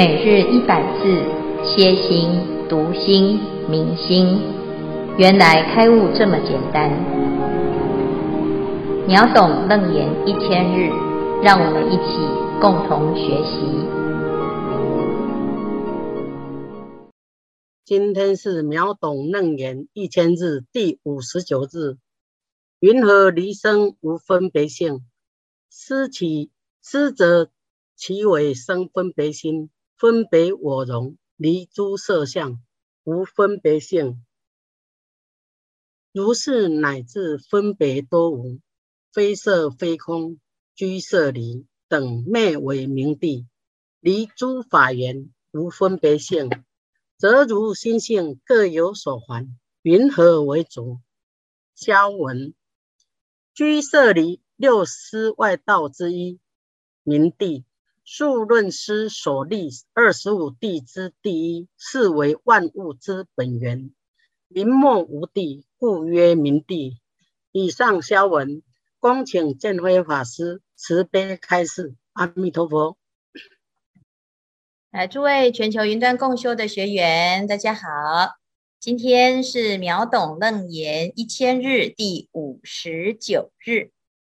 每日一百字，歇心、读心、明心，原来开悟这么简单。秒懂楞严一千日，让我们一起共同学习。今天是秒懂楞严一千日第五十九日。云何离生无分别性？思其思则其为生分别心。分别我融，离诸色相，无分别性。如是乃至分别多无，非色非空，居舍离等灭为明地，离诸法缘，无分别性，则如心性各有所还，云何为主？消文，居舍离六思外道之一，明地。数论师所立二十五地之第一，是为万物之本源，明末无地，故曰明地。以上消文，恭请见辉法师慈悲开示。阿弥陀佛。来，诸位全球云端共修的学员，大家好，今天是秒懂楞严一千日第五十九日。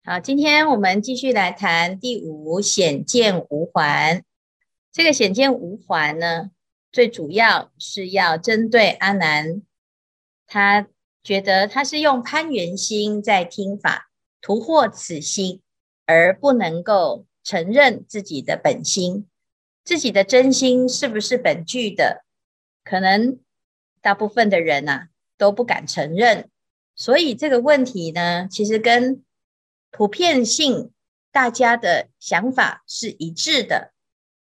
好，今天我们继续来谈第五显见无还。这个显见无还呢，最主要是要针对阿难，他觉得他是用攀缘心在听法，徒获此心，而不能够承认自己的本心，自己的真心是不是本具的？可能大部分的人呐、啊、都不敢承认，所以这个问题呢，其实跟普遍性，大家的想法是一致的。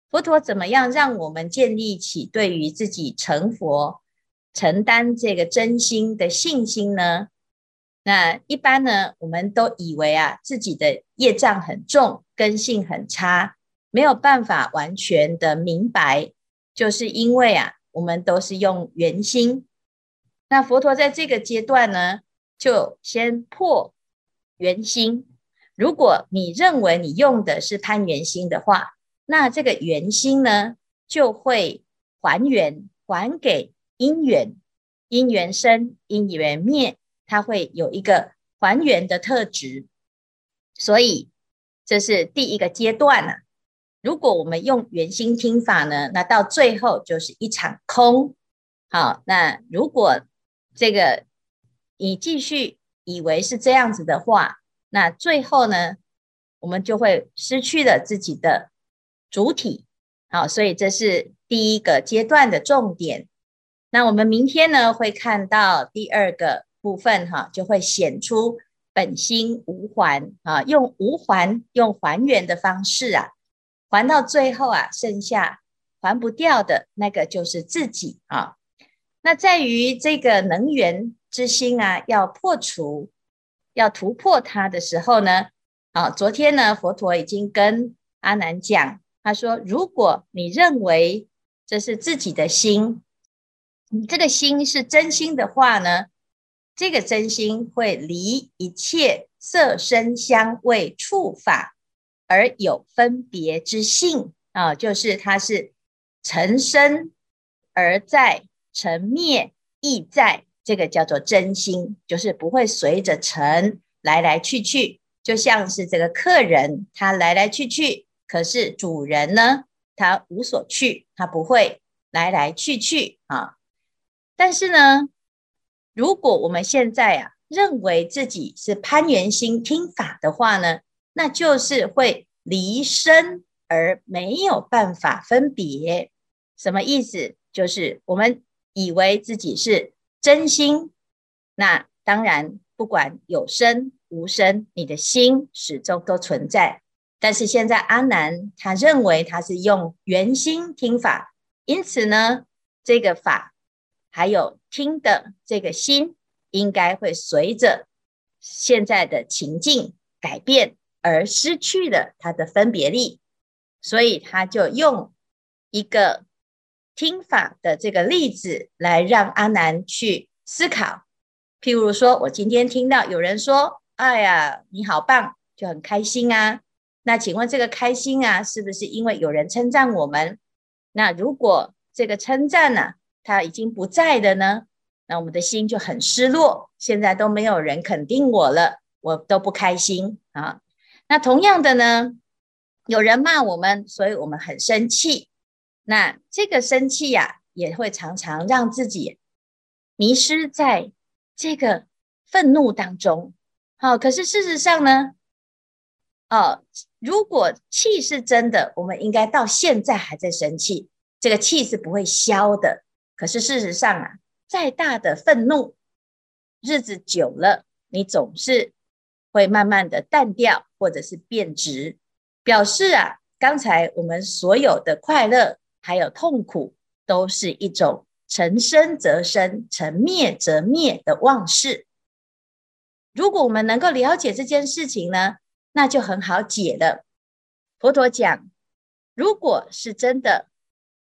佛陀怎么样让我们建立起对于自己成佛、承担这个真心的信心呢？那一般呢，我们都以为啊，自己的业障很重，根性很差，没有办法完全的明白，就是因为啊，我们都是用圆心。那佛陀在这个阶段呢，就先破圆心。如果你认为你用的是攀缘心的话，那这个缘心呢，就会还原还给因缘，因缘生，因缘灭，它会有一个还原的特质。所以这是第一个阶段呢、啊。如果我们用圆心听法呢，那到最后就是一场空。好，那如果这个你继续以为是这样子的话，那最后呢，我们就会失去了自己的主体，好，所以这是第一个阶段的重点。那我们明天呢，会看到第二个部分，哈，就会显出本心无还啊，用无还，用还原的方式啊，还到最后啊，剩下还不掉的那个就是自己啊。那在于这个能源之心啊，要破除。要突破它的时候呢，啊，昨天呢，佛陀已经跟阿难讲，他说，如果你认为这是自己的心，你这个心是真心的话呢，这个真心会离一切色声香味触法而有分别之性啊，就是它是成生而在，成灭亦在。这个叫做真心，就是不会随着尘来来去去，就像是这个客人他来来去去，可是主人呢，他无所去，他不会来来去去啊。但是呢，如果我们现在啊认为自己是攀缘心听法的话呢，那就是会离身而没有办法分别。什么意思？就是我们以为自己是。真心，那当然不管有声无声，你的心始终都存在。但是现在阿难他认为他是用圆心听法，因此呢，这个法还有听的这个心，应该会随着现在的情境改变而失去了它的分别力，所以他就用一个。听法的这个例子来让阿难去思考，譬如说，我今天听到有人说：“哎呀，你好棒，就很开心啊。”那请问这个开心啊，是不是因为有人称赞我们？那如果这个称赞呢，它已经不在的呢，那我们的心就很失落。现在都没有人肯定我了，我都不开心啊。那同样的呢，有人骂我们，所以我们很生气。那这个生气呀、啊，也会常常让自己迷失在这个愤怒当中。好，可是事实上呢，哦，如果气是真的，我们应该到现在还在生气，这个气是不会消的。可是事实上啊，再大的愤怒，日子久了，你总是会慢慢的淡掉，或者是变质，表示啊，刚才我们所有的快乐还有痛苦，都是一种成生则生，成灭则灭的妄事。如果我们能够了解这件事情呢，那就很好解了。佛陀讲，如果是真的，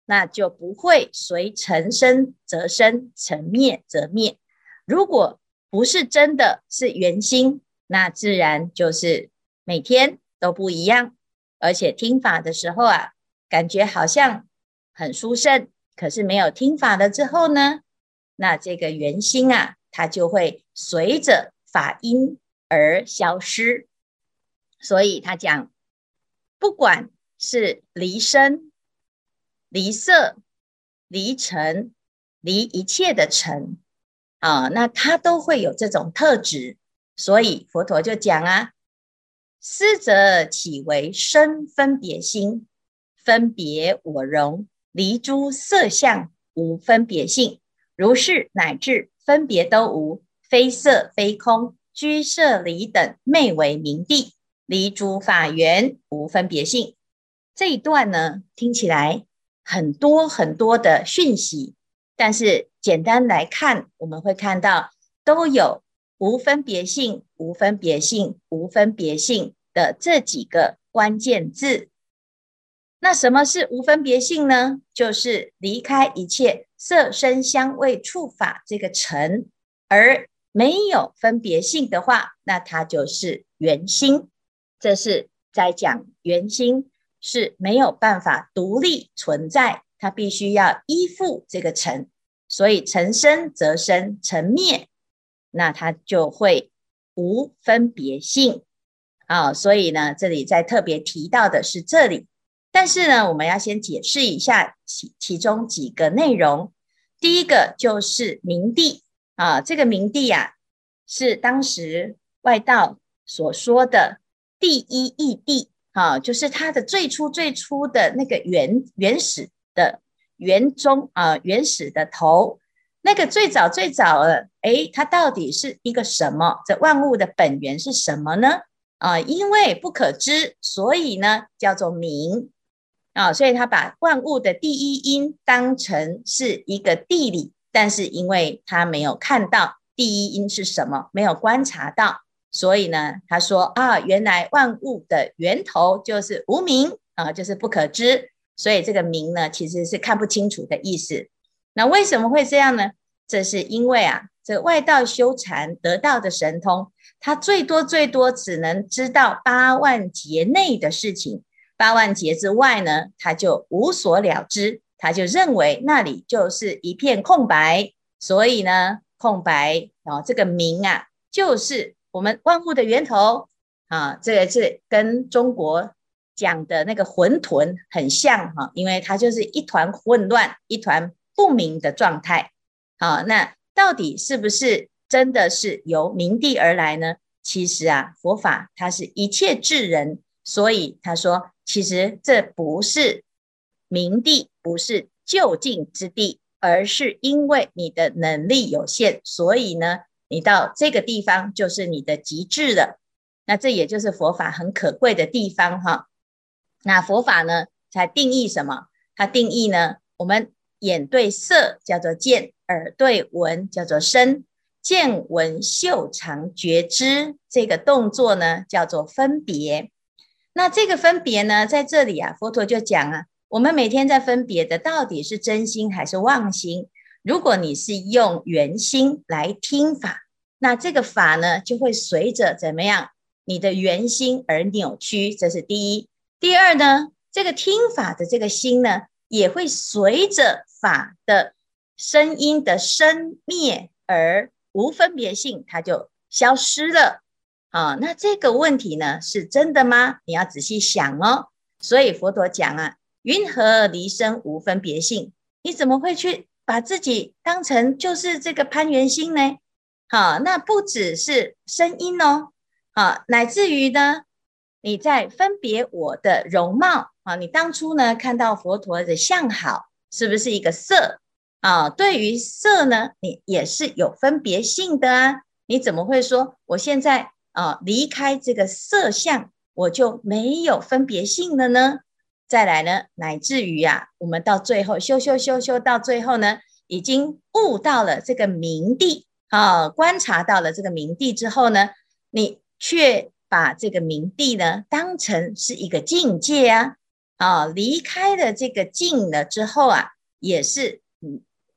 那就不会随成生则生，成灭则灭。如果不是真的是圆心，那自然就是每天都不一样。而且听法的时候啊，感觉好像很殊胜，可是没有听法了之后呢，那这个圆心啊，它就会随着。法因而消失，所以他讲，不管是离声、离色、离尘、离一切的尘啊，那他都会有这种特质。所以佛陀就讲啊，思则岂为生分别心，分别我融，离诸色相无分别性，如是乃至分别都无。非色非空，居舍离等，昧为明地，离诸法缘，无分别性。这一段呢，听起来很多很多的讯息，但是简单来看，我们会看到都有无分别性、无分别性、无分别性的这几个关键字。那什么是无分别性呢？就是离开一切色声香味触法这个尘，而没有分别性的话，那它就是圆心。这是在讲圆心是没有办法独立存在，它必须要依附这个尘，所以尘生则生，尘灭，那它就会无分别性啊。所以呢，这里在特别提到的是这里，但是呢，我们要先解释一下其其中几个内容。第一个就是明帝。啊，这个明帝啊，是当时外道所说的第一义帝，啊，就是它的最初最初的那个原原始的原中啊，原始的头，那个最早最早的，诶，它到底是一个什么？这万物的本源是什么呢？啊，因为不可知，所以呢叫做明啊，所以他把万物的第一因当成是一个地理。但是因为他没有看到第一因是什么，没有观察到，所以呢，他说啊，原来万物的源头就是无明啊，就是不可知，所以这个明呢，其实是看不清楚的意思。那为什么会这样呢？这是因为啊，这外道修禅得到的神通，他最多最多只能知道八万劫内的事情，八万劫之外呢，他就无所了知。他就认为那里就是一片空白，所以呢，空白啊，这个明啊，就是我们万物的源头啊。这个是跟中国讲的那个混沌很像哈，因为它就是一团混乱、一团不明的状态。好，那到底是不是真的是由明谛而来呢？其实啊，佛法它是一切智人，所以他说，其实这不是。明地不是就近之地，而是因为你的能力有限，所以呢，你到这个地方就是你的极致了。那这也就是佛法很可贵的地方哈。那佛法呢，才定义什么？它定义呢，我们眼对色叫做见，耳对闻叫做声，见闻嗅尝觉知这个动作呢，叫做分别。那这个分别呢，在这里啊，佛陀就讲啊。我们每天在分别的到底是真心还是妄心？如果你是用圆心来听法，那这个法呢，就会随着怎么样你的圆心而扭曲，这是第一。第二呢，这个听法的这个心呢，也会随着法的声音的生灭而无分别性，它就消失了啊。那这个问题呢，是真的吗？你要仔细想哦。所以佛陀讲啊，云何离生无分别性？你怎么会去把自己当成就是这个攀缘心呢？好，那不只是声音哦，好，乃至于呢，你在分别我的容貌啊，你当初呢看到佛陀的相好，是不是一个色啊？对于色呢，你也是有分别性的啊。你怎么会说我现在啊离开这个色相，我就没有分别性了呢？再来呢，乃至于啊，我们到最后修修修修到最后呢，已经悟到了这个明地啊，观察到了这个明地之后呢，你却把这个明地呢当成是一个境界啊啊，离开了这个境了之后啊，也是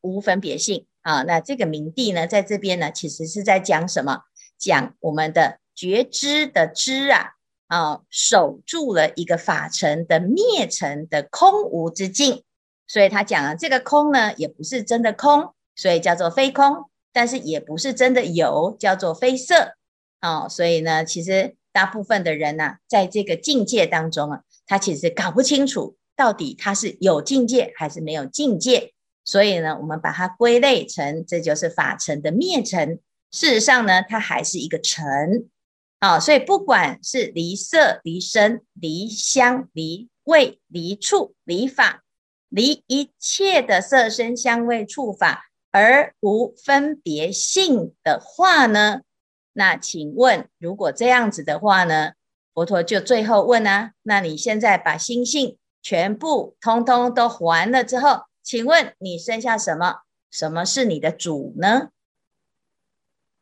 无分别性啊。那这个明地呢，在这边呢，其实是在讲什么？讲我们的觉知的知啊。啊，守住了一个法尘的灭尘的空无之境，所以他讲了这个空呢，也不是真的空，所以叫做非空，但是也不是真的有，叫做非色。哦，所以呢，其实大部分的人呢、啊，在这个境界当中啊，他其实搞不清楚到底他是有境界还是没有境界，所以呢，我们把它归类成这就是法尘的灭尘，事实上呢，它还是一个尘。啊，所以不管是离色、离声、离香、离味、离触、离法，离一切的色声香味触法而无分别性的话呢，那请问，如果这样子的话呢，佛陀就最后问啊，那你现在把心性全部通通都还了之后，请问你剩下什么？什么是你的主呢？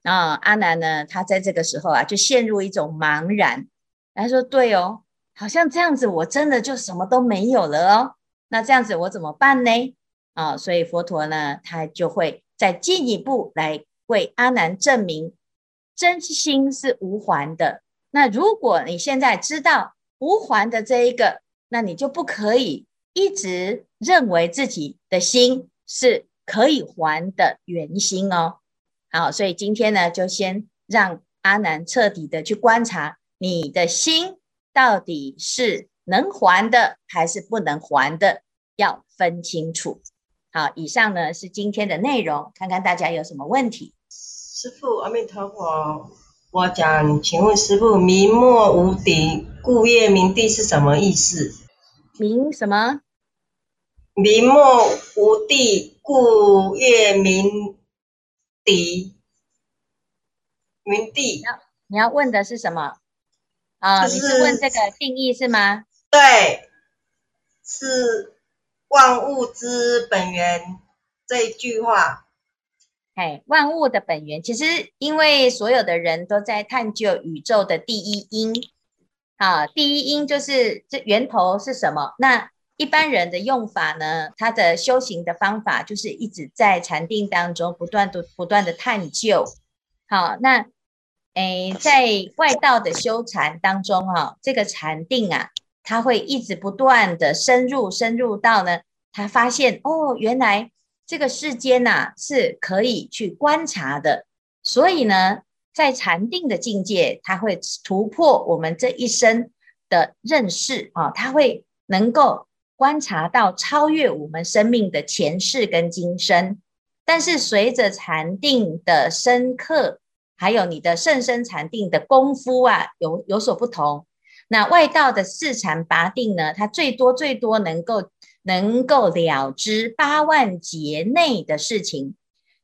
啊，阿难呢？他在这个时候啊，就陷入一种茫然。他说：“对哦，好像这样子，我真的就什么都没有了哦。那这样子我怎么办呢？”啊，所以佛陀呢，他就会再进一步来为阿难证明，真心是无还的。那如果你现在知道无还的这一个，那你就不可以一直认为自己的心是可以还的原心哦。好，所以今天呢，就先让阿南彻底的去观察你的心到底是能还的还是不能还的，要分清楚。好，以上呢是今天的内容，看看大家有什么问题。师父，阿弥陀佛，我讲，请问师父，明末无敌，故业明帝是什么意思？明什么？明末无敌，故业明。地明地，你要问的是什么？啊，你是问这个定义是吗？对，是万物之本源这一句话。哎，万物的本源，其实因为所有的人都在探究宇宙的第一因，啊，第一因就是这源头是什么？那。一般人的用法呢，他的修行的方法就是一直在禅定当中不断的不断的探究。好，那诶，在外道的修禅当中哈，这个禅定啊，他会一直不断的深入深入到呢，他发现哦，原来这个世间呐是可以去观察的。所以呢，在禅定的境界，他会突破我们这一生的认识啊，他会能够。观察到超越我们生命的前世跟今生，但是随着禅定的深刻，还有你的甚深禅定的功夫啊，有有所不同。那外道的四禅八定呢，它最多最多能够能够了知八万劫内的事情，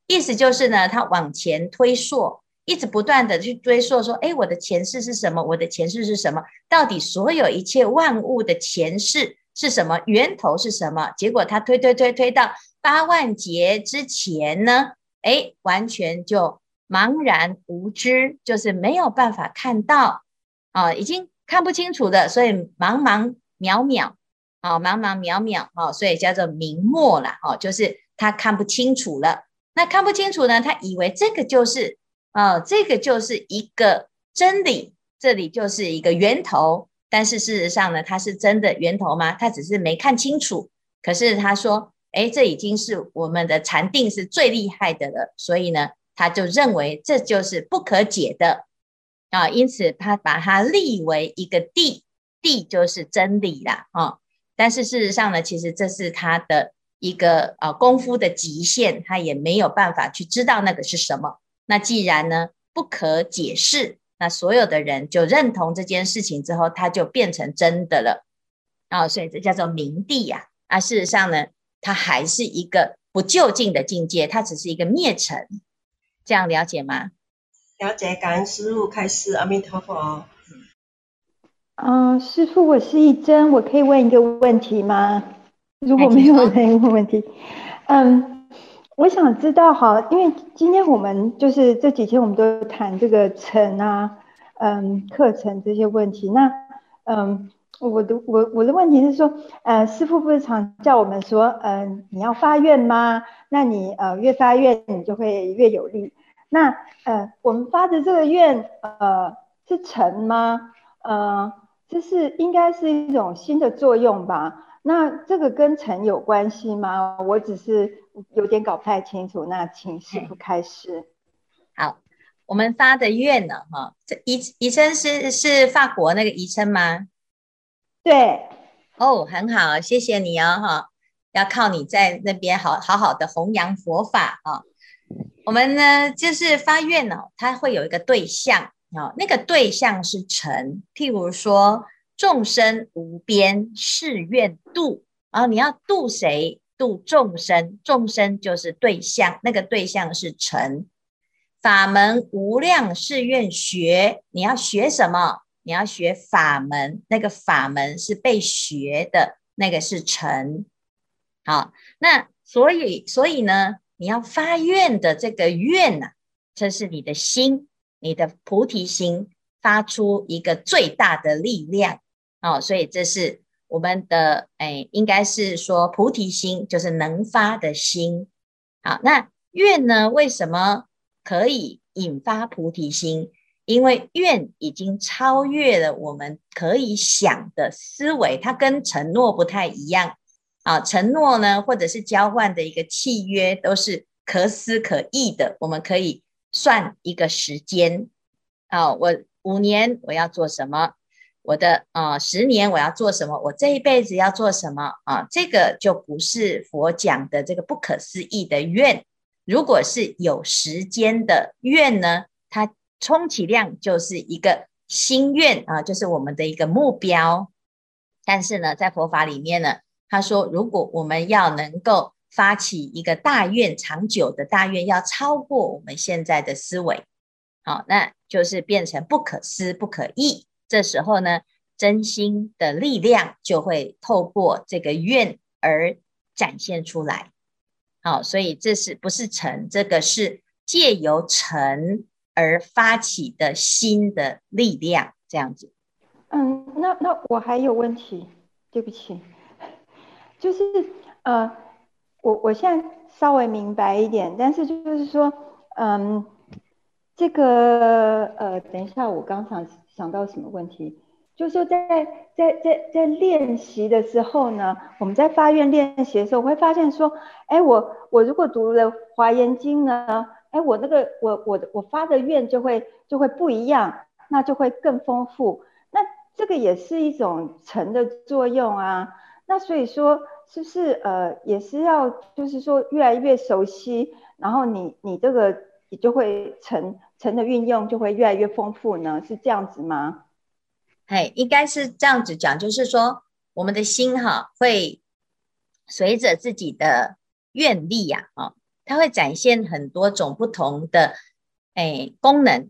意思就是呢，它往前推溯，一直不断的去追溯，说，哎，我的前世是什么？我的前世是什么？到底所有一切万物的前世。是什么源头是什么？结果他推推推推到八万劫之前呢？哎，完全就茫然无知，就是没有办法看到啊，已经看不清楚的，所以茫茫渺渺啊，茫茫渺渺啊，所以叫做明末了哦，就是他看不清楚了。那看不清楚呢？他以为这个就是啊，这个就是一个真理，这里就是一个源头。但是事实上呢，它是真的源头吗？他只是没看清楚，可是他说，哎，这已经是我们的禅定是最厉害的了，所以呢，他就认为这就是不可解的啊，因此他把它立为一个谛，谛就是真理啦啊。但是事实上呢，其实这是他的一个呃功夫的极限，他也没有办法去知道那个是什么。那既然呢不可解释，那所有的人就认同这件事情之后，它就变成真的了啊。所以这叫做明谛呀。啊，事实上呢，它还是一个不究竟的境界，它只是一个灭尘。这样了解吗？了解，感恩师父开示，阿弥陀佛。嗯，师父，我是一真，我可以问一个问题吗？如果没有人问问题，嗯，我想知道哈，因为今天我们就是这几天我们都谈这个尘啊，嗯，课程这些问题，那嗯。我的我我的问题是说，呃，师傅不是常叫我们说，嗯、你要发愿吗？那你呃越发愿，你就会越有力。那呃，我们发的这个愿，呃，是成吗？呃，这是应该是一种新的作用吧？那这个跟尘有关系吗？我只是有点搞不太清楚。那请师傅开始。好，我们发的愿呢？哈，这宜宜琛是是法国那个宜琛吗？对，哦，很好，谢谢你哦，哈，要靠你在那边好好好的弘扬佛法啊。我们呢，就是发愿呢，它会有一个对象啊，那个对象是尘，譬如说众生无边誓愿度啊，你要度谁？度众生，众生就是对象，那个对象是尘。法门无量誓愿学，你要学什么？你要学法门，那个法门是被学的，那个是尘。好，那所以所以呢，你要发愿的这个愿呐、啊，这是你的心，你的菩提心发出一个最大的力量。哦，所以这是我们的哎，应该是说菩提心就是能发的心。好，那愿呢，为什么可以引发菩提心？因为愿已经超越了我们可以想的思维，它跟承诺不太一样啊。承诺呢，或者是交换的一个契约，都是可思可议的。我们可以算一个时间啊，我五年我要做什么？我的啊，十年我要做什么？我这一辈子要做什么啊？这个就不是佛讲的这个不可思议的愿。如果是有时间的愿呢，它。充其量就是一个心愿啊，就是我们的一个目标。但是呢，在佛法里面呢，他说，如果我们要能够发起一个大愿，长久的大愿，要超过我们现在的思维，好，那就是变成不可思不可议。这时候呢，真心的力量就会透过这个愿而展现出来。好，所以这是不是成？这个是借由成。而发起的新的力量，这样子。嗯，那那我还有问题，对不起，就是呃，我我现在稍微明白一点，但是就是说，嗯，这个呃，等一下，我刚想想到什么问题，就是说在在在在练习的时候呢，我们在发愿练习的时候，会发现说，哎，我我如果读了《华严经》呢？哎，我那个我我我发的愿就会就会不一样，那就会更丰富。那这个也是一种成的作用啊。那所以说，是不是呃也是要就是说越来越熟悉，然后你你这个你就会成尘的运用就会越来越丰富呢？是这样子吗？哎，应该是这样子讲，就是说我们的心哈会随着自己的愿力呀啊。它会展现很多种不同的哎功能，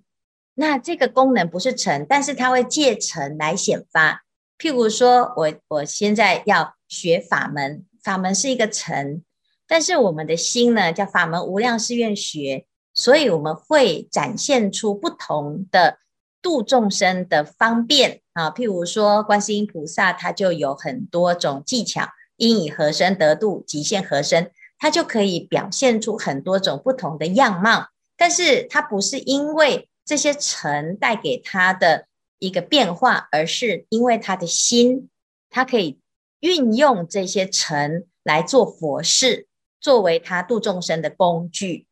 那这个功能不是尘，但是它会借尘来显发。譬如说我我现在要学法门，法门是一个尘，但是我们的心呢叫法门无量誓愿学，所以我们会展现出不同的度众生的方便啊。譬如说观世音菩萨，他就有很多种技巧，应以何身得度，极限何身。它就可以表现出很多种不同的样貌，但是它不是因为这些尘带给他的一个变化，而是因为他的心，他可以运用这些尘来做佛事，作为他度众生的工具。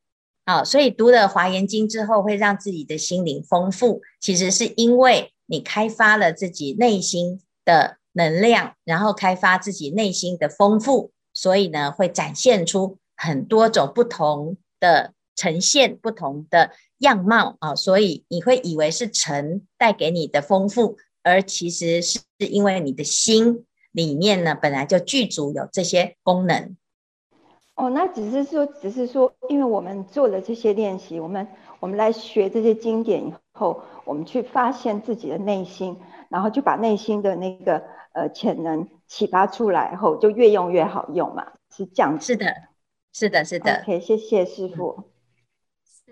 好，所以读了《华严经》之后，会让自己的心灵丰富，其实是因为你开发了自己内心的能量，然后开发自己内心的丰富，所以呢，会展现出很多种不同的呈现，不同的样貌啊。所以你会以为是尘带给你的丰富，而其实是因为你的心里面呢，本来就具足有这些功能。哦，那只是说，只是说，因为我们做了这些练习，我们我们来学这些经典以后，我们去发现自己的内心，然后就把内心的那个呃潜能启发出来后，就越用越好用嘛，是这样子。是的，是的，是的。OK，谢谢师傅。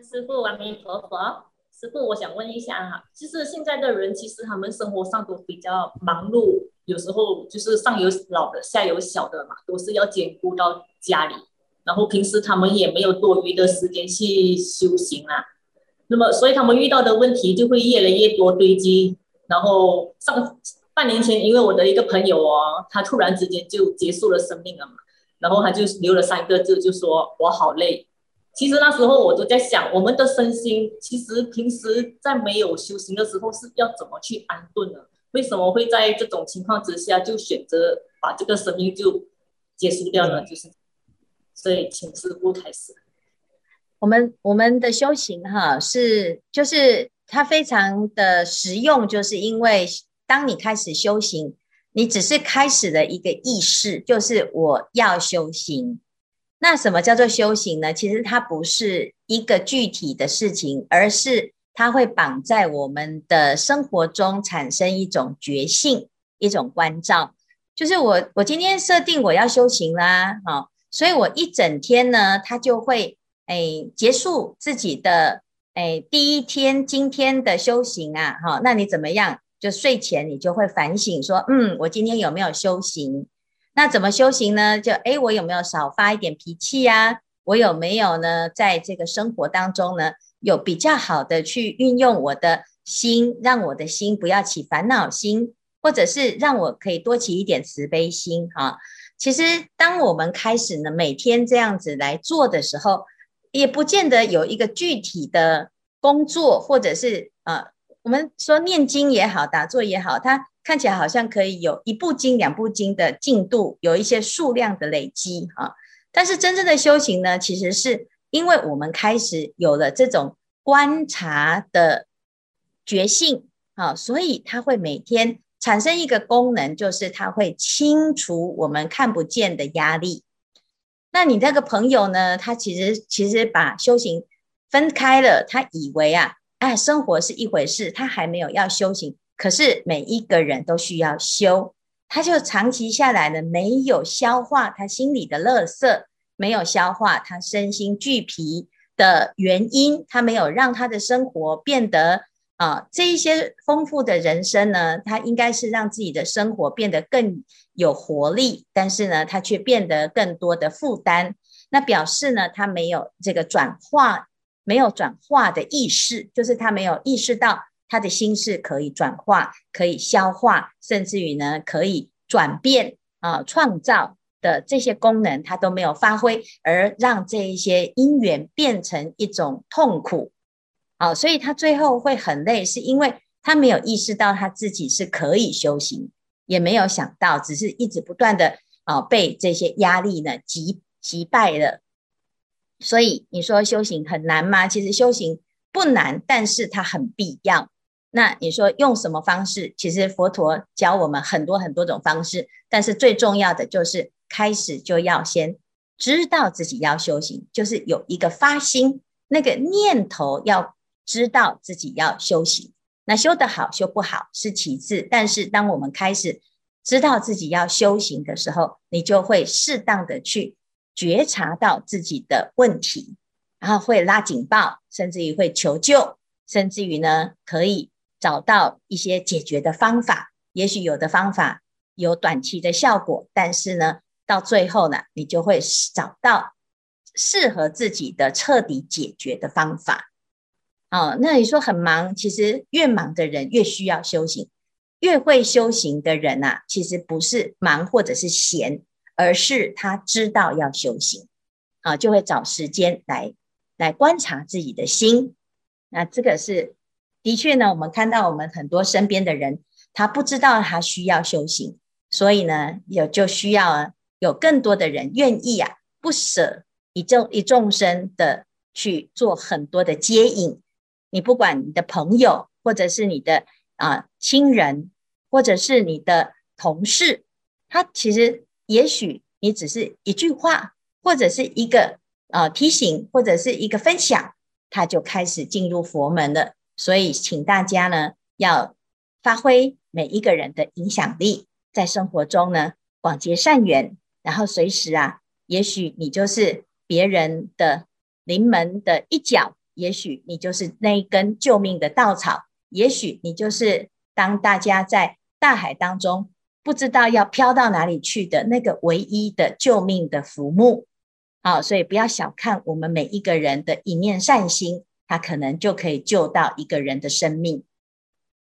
师傅，阿弥陀佛。师傅，我想问一下哈，就是现在的人其实他们生活上都比较忙碌，有时候就是上有老的，下有小的嘛，都是要兼顾到家里。然后平时他们也没有多余的时间去修行啊，那么所以他们遇到的问题就会越来越多堆积。然后上半年前，因为我的一个朋友哦，他突然之间就结束了生命了嘛，然后他就留了三个字，就说我好累。其实那时候我都在想，我们的身心其实平时在没有修行的时候是要怎么去安顿呢？为什么会在这种情况之下就选择把这个生命就结束掉呢？就是。所以，请师父开始。我们我们的修行哈，是就是它非常的实用，就是因为当你开始修行，你只是开始了一个意识，就是我要修行。那什么叫做修行呢？其实它不是一个具体的事情，而是它会绑在我们的生活中产生一种觉性，一种关照。就是我我今天设定我要修行啦，好。所以，我一整天呢，他就会诶结束自己的诶第一天今天的修行啊，哈，那你怎么样？就睡前你就会反省说，嗯，我今天有没有修行？那怎么修行呢？就诶，我有没有少发一点脾气呀？我有没有呢，在这个生活当中呢，有比较好的去运用我的心，让我的心不要起烦恼心，或者是让我可以多起一点慈悲心，哈。其实，当我们开始呢，每天这样子来做的时候，也不见得有一个具体的工作，或者是呃，我们说念经也好，打坐也好，它看起来好像可以有一部经、两部经的进度，有一些数量的累积啊。但是真正的修行呢，其实是因为我们开始有了这种观察的觉性啊，所以它会每天。产生一个功能，就是它会清除我们看不见的压力。那你那个朋友呢？他其实其实把修行分开了，他以为啊，哎，生活是一回事，他还没有要修行。可是每一个人都需要修，他就长期下来呢，没有消化他心里的垃圾，没有消化他身心俱疲的原因，他没有让他的生活变得。啊，这一些丰富的人生呢，他应该是让自己的生活变得更有活力，但是呢，他却变得更多的负担。那表示呢，他没有这个转化，没有转化的意识，就是他没有意识到他的心是可以转化、可以消化，甚至于呢，可以转变啊，创造的这些功能，他都没有发挥，而让这一些因缘变成一种痛苦。好，所以他最后会很累，是因为他没有意识到他自己是可以修行，也没有想到，只是一直不断的啊被这些压力呢击击败了。所以你说修行很难吗？其实修行不难，但是它很必要。那你说用什么方式？其实佛陀教我们很多很多种方式，但是最重要的就是开始就要先知道自己要修行，就是有一个发心，那个念头要。知道自己要修行，那修得好修不好是其次，但是当我们开始知道自己要修行的时候，你就会适当的去觉察到自己的问题，然后会拉警报，甚至于会求救，甚至于呢可以找到一些解决的方法。也许有的方法有短期的效果，但是呢到最后呢，你就会找到适合自己的彻底解决的方法。哦，那你说很忙，其实越忙的人越需要修行，越会修行的人呐、啊，其实不是忙或者是闲，而是他知道要修行，啊，就会找时间来来观察自己的心。那这个是的确呢，我们看到我们很多身边的人，他不知道他需要修行，所以呢，有就需要有更多的人愿意啊，不舍一众一众生的去做很多的接引。你不管你的朋友，或者是你的啊亲人，或者是你的同事，他其实也许你只是一句话，或者是一个啊提醒，或者是一个分享，他就开始进入佛门了。所以，请大家呢要发挥每一个人的影响力，在生活中呢广结善缘，然后随时啊，也许你就是别人的临门的一脚。也许你就是那一根救命的稻草，也许你就是当大家在大海当中不知道要飘到哪里去的那个唯一的救命的浮木。好，所以不要小看我们每一个人的一念善心，它可能就可以救到一个人的生命。